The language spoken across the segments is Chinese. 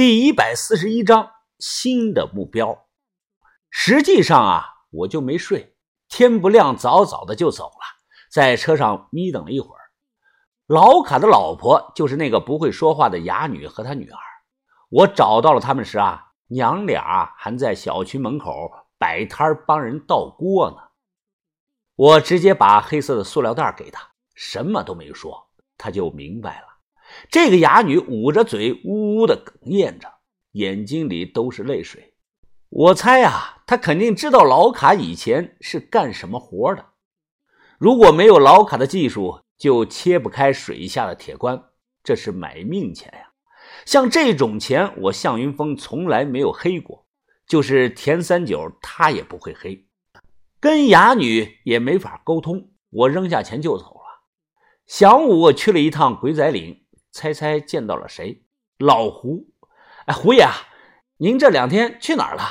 第一百四十一章新的目标。实际上啊，我就没睡，天不亮早早的就走了，在车上眯等了一会儿。老卡的老婆就是那个不会说话的哑女和她女儿。我找到了他们时啊，娘俩还在小区门口摆摊帮人倒锅呢。我直接把黑色的塑料袋给她，什么都没说，她就明白了。这个哑女捂着嘴，呜呜的哽咽着，眼睛里都是泪水。我猜啊，她肯定知道老卡以前是干什么活的。如果没有老卡的技术，就切不开水下的铁棺。这是买命钱呀！像这种钱，我向云峰从来没有黑过。就是田三九，他也不会黑。跟哑女也没法沟通。我扔下钱就走了。晌午，我去了一趟鬼仔岭。猜猜见到了谁？老胡，哎，胡爷啊，您这两天去哪儿了？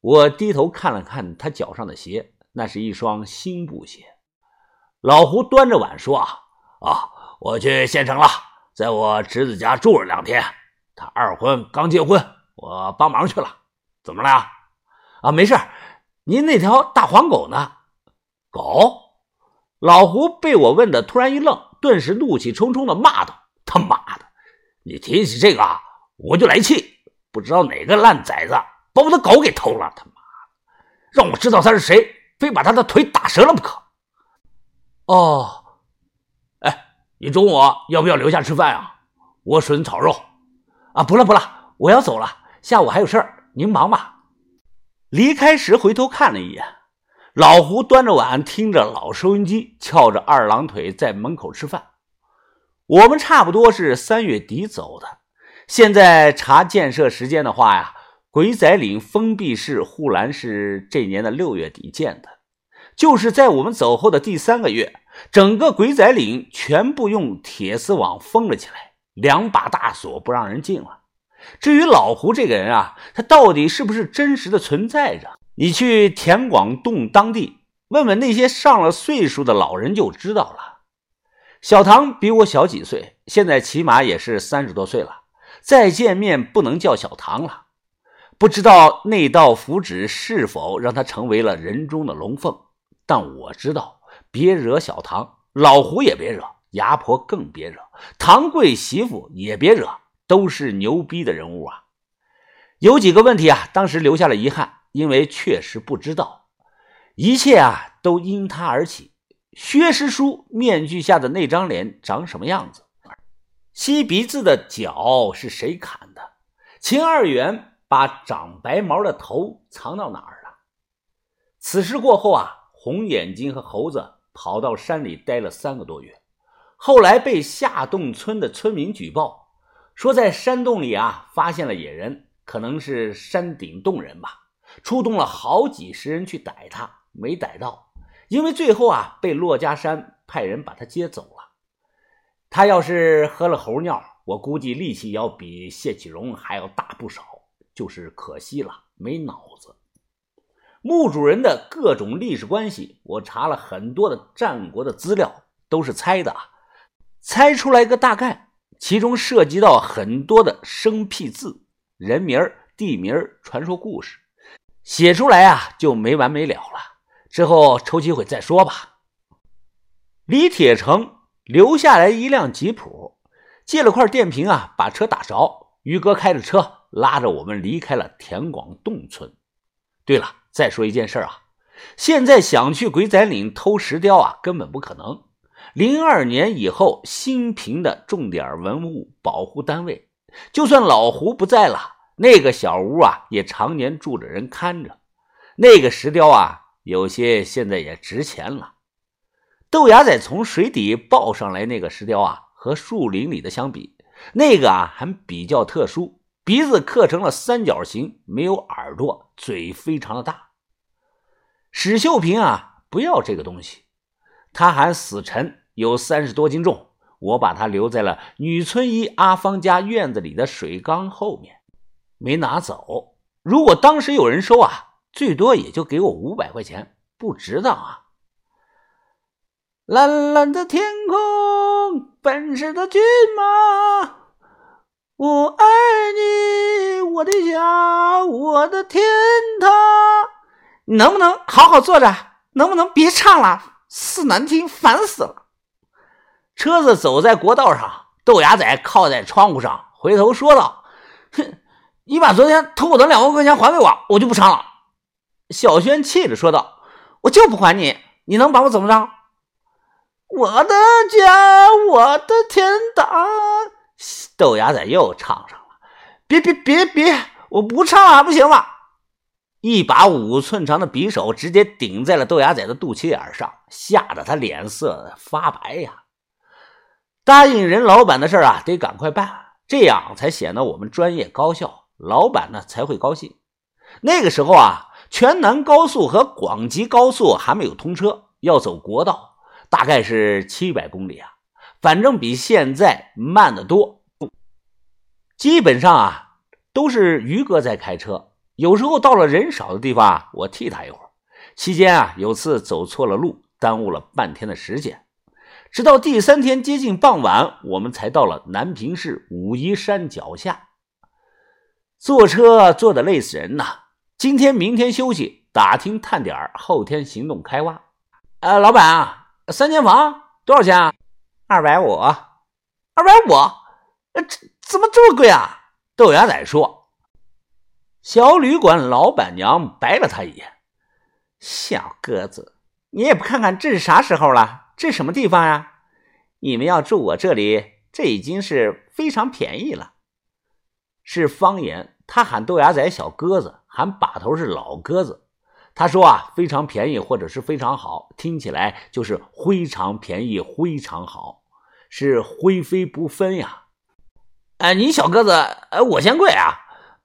我低头看了看他脚上的鞋，那是一双新布鞋。老胡端着碗说：“啊啊，我去县城了，在我侄子家住了两天。他二婚刚结婚，我帮忙去了。怎么了？啊，没事。您那条大黄狗呢？狗？老胡被我问的突然一愣，顿时怒气冲冲的骂道。”他妈的！你提起这个啊，我就来气。不知道哪个烂崽子把我的狗给偷了，他妈的，让我知道他是谁，非把他的腿打折了不可。哦，哎，你中午要不要留下吃饭啊？莴笋炒肉。啊，不了不了，我要走了，下午还有事儿，您忙吧。离开时回头看了一眼，老胡端着碗，听着老收音机，翘着二郎腿在门口吃饭。我们差不多是三月底走的，现在查建设时间的话呀，鬼仔岭封闭式护栏是这年的六月底建的，就是在我们走后的第三个月，整个鬼仔岭全部用铁丝网封了起来，两把大锁不让人进了。至于老胡这个人啊，他到底是不是真实的存在着？你去田广洞当地问问那些上了岁数的老人就知道了。小唐比我小几岁，现在起码也是三十多岁了。再见面不能叫小唐了，不知道那道符纸是否让他成为了人中的龙凤。但我知道，别惹小唐，老胡也别惹，牙婆更别惹，唐贵媳妇也别惹，都是牛逼的人物啊。有几个问题啊，当时留下了遗憾，因为确实不知道，一切啊都因他而起。薛师叔面具下的那张脸长什么样子？吸鼻子的脚是谁砍的？秦二元把长白毛的头藏到哪儿了？此事过后啊，红眼睛和猴子跑到山里待了三个多月，后来被下洞村的村民举报，说在山洞里啊发现了野人，可能是山顶洞人吧，出动了好几十人去逮他，没逮到。因为最后啊，被骆家山派人把他接走了。他要是喝了猴尿，我估计力气要比谢启荣还要大不少。就是可惜了，没脑子。墓主人的各种历史关系，我查了很多的战国的资料，都是猜的啊，猜出来个大概。其中涉及到很多的生僻字、人名、地名、传说故事，写出来啊就没完没了了。之后抽机会再说吧。李铁成留下来一辆吉普，借了块电瓶啊，把车打着。于哥开着车拉着我们离开了田广洞村。对了，再说一件事啊，现在想去鬼仔岭偷石雕啊，根本不可能。零二年以后新平的重点文物保护单位，就算老胡不在了，那个小屋啊也常年住着人看着。那个石雕啊。有些现在也值钱了。豆芽仔从水底抱上来那个石雕啊，和树林里的相比，那个啊还比较特殊，鼻子刻成了三角形，没有耳朵，嘴非常的大。史秀平啊，不要这个东西，他喊死沉，有三十多斤重。我把它留在了女村医阿芳家院子里的水缸后面，没拿走。如果当时有人收啊。最多也就给我五百块钱，不值当啊！蓝蓝的天空，奔驰的骏马，我爱你。我的家，我的天堂。你能不能好好坐着？能不能别唱了？死难听，烦死了。车子走在国道上，豆芽仔靠在窗户上，回头说道：“哼，你把昨天偷我的两万块钱还给我，我就不唱了。”小轩气着说道：“我就不还你，你能把我怎么着？”我的家，我的天堂。豆芽仔又唱上了：“别别别别，我不唱了，不行吗？”一把五寸长的匕首直接顶在了豆芽仔的肚脐眼上，吓得他脸色发白呀！答应人老板的事啊，得赶快办，这样才显得我们专业高效，老板呢才会高兴。那个时候啊，全南高速和广吉高速还没有通车，要走国道，大概是七百公里啊，反正比现在慢得多。基本上啊，都是于哥在开车。有时候到了人少的地方啊，我替他一会儿。期间啊，有次走错了路，耽误了半天的时间。直到第三天接近傍晚，我们才到了南平市武夷山脚下。坐车坐的累死人呐！今天、明天休息，打听探点后天行动开挖。呃，老板啊，三间房多少钱啊？二百五。二百五？呃，这怎么这么贵啊？豆芽仔说。小旅馆老板娘白了他一眼：“小鸽子，你也不看看这是啥时候了？这什么地方呀？你们要住我这里，这已经是非常便宜了。”是方言，他喊豆芽仔小鸽子，喊把头是老鸽子。他说啊，非常便宜或者是非常好，听起来就是非常便宜、非常好，是灰飞不分呀。哎，你小鸽子，呃，我嫌贵啊。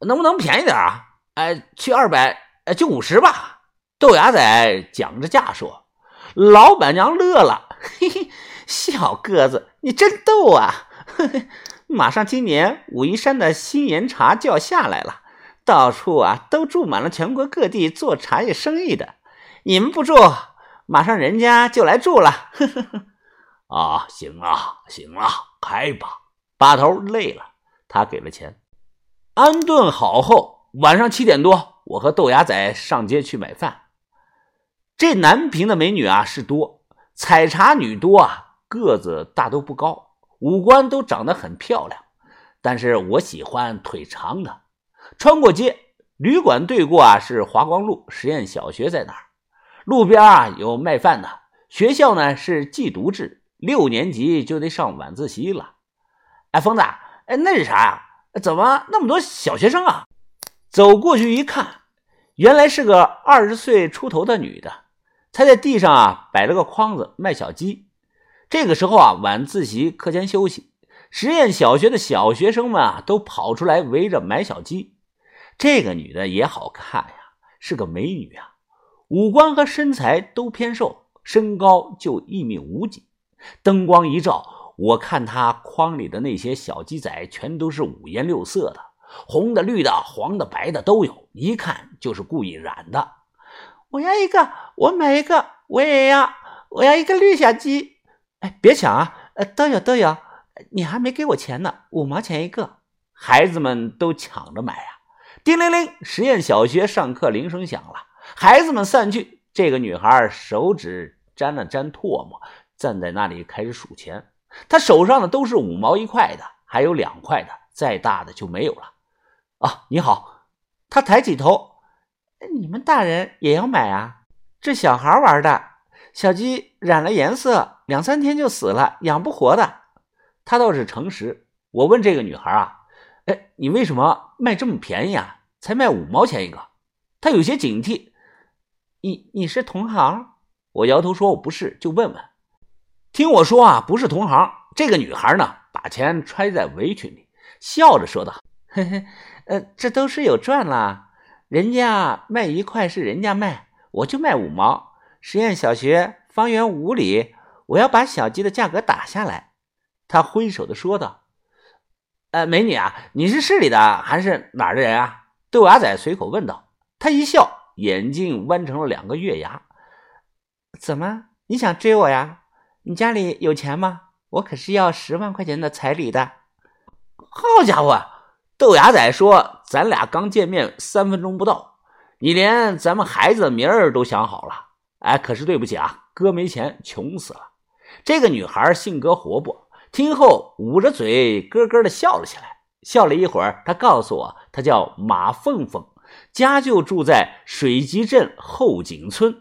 能不能便宜点啊？哎，去二百，哎，就五十吧。豆芽仔讲着价说，老板娘乐了，嘿嘿，小鸽子，你真逗啊！嘿嘿，马上今年武夷山的新岩茶就要下来了，到处啊都住满了全国各地做茶叶生意的，你们不住，马上人家就来住了。呵呵呵，啊，行啊，行啊，开吧。把头累了，他给了钱。安顿好后，晚上七点多，我和豆芽仔上街去买饭。这南平的美女啊是多，采茶女多啊，个子大都不高，五官都长得很漂亮。但是我喜欢腿长的。穿过街，旅馆对过啊是华光路实验小学，在那儿。路边啊有卖饭的。学校呢是寄读制，六年级就得上晚自习了。哎，疯子，哎，那是啥呀？怎么那么多小学生啊？走过去一看，原来是个二十岁出头的女的，她在地上啊摆了个筐子卖小鸡。这个时候啊，晚自习课间休息，实验小学的小学生们啊都跑出来围着买小鸡。这个女的也好看呀，是个美女啊，五官和身材都偏瘦，身高就一米五几。灯光一照。我看她筐里的那些小鸡仔，全都是五颜六色的，红的、绿的、黄的、白的都有，一看就是故意染的。我要一个，我买一个，我也要，我要一个绿小鸡。哎，别抢啊！呃，都有都有，你还没给我钱呢，五毛钱一个。孩子们都抢着买啊！叮铃铃，实验小学上课铃声响了，孩子们散去。这个女孩手指沾了沾唾沫，站在那里开始数钱。他手上的都是五毛一块的，还有两块的，再大的就没有了。啊，你好，他抬起头，你们大人也要买啊？这小孩玩的，小鸡染了颜色，两三天就死了，养不活的。他倒是诚实。我问这个女孩啊，哎，你为什么卖这么便宜啊？才卖五毛钱一个？他有些警惕。你你是同行？我摇头说我不是，就问问。听我说啊，不是同行。这个女孩呢，把钱揣在围裙里，笑着说道：“嘿嘿，呃，这都是有赚啦。人家卖一块是人家卖，我就卖五毛。实验小学方圆五里，我要把小鸡的价格打下来。”他挥手的说道：“呃，美女啊，你是市里的还是哪儿的人啊？”豆芽仔随口问道。他一笑，眼睛弯成了两个月牙：“怎么，你想追我呀？”你家里有钱吗？我可是要十万块钱的彩礼的。好家伙，豆芽仔说：“咱俩刚见面三分钟不到，你连咱们孩子的名儿都想好了。哎，可是对不起啊，哥没钱，穷死了。”这个女孩性格活泼，听后捂着嘴咯咯的笑了起来。笑了一会儿，他告诉我，他叫马凤凤，家就住在水集镇后井村。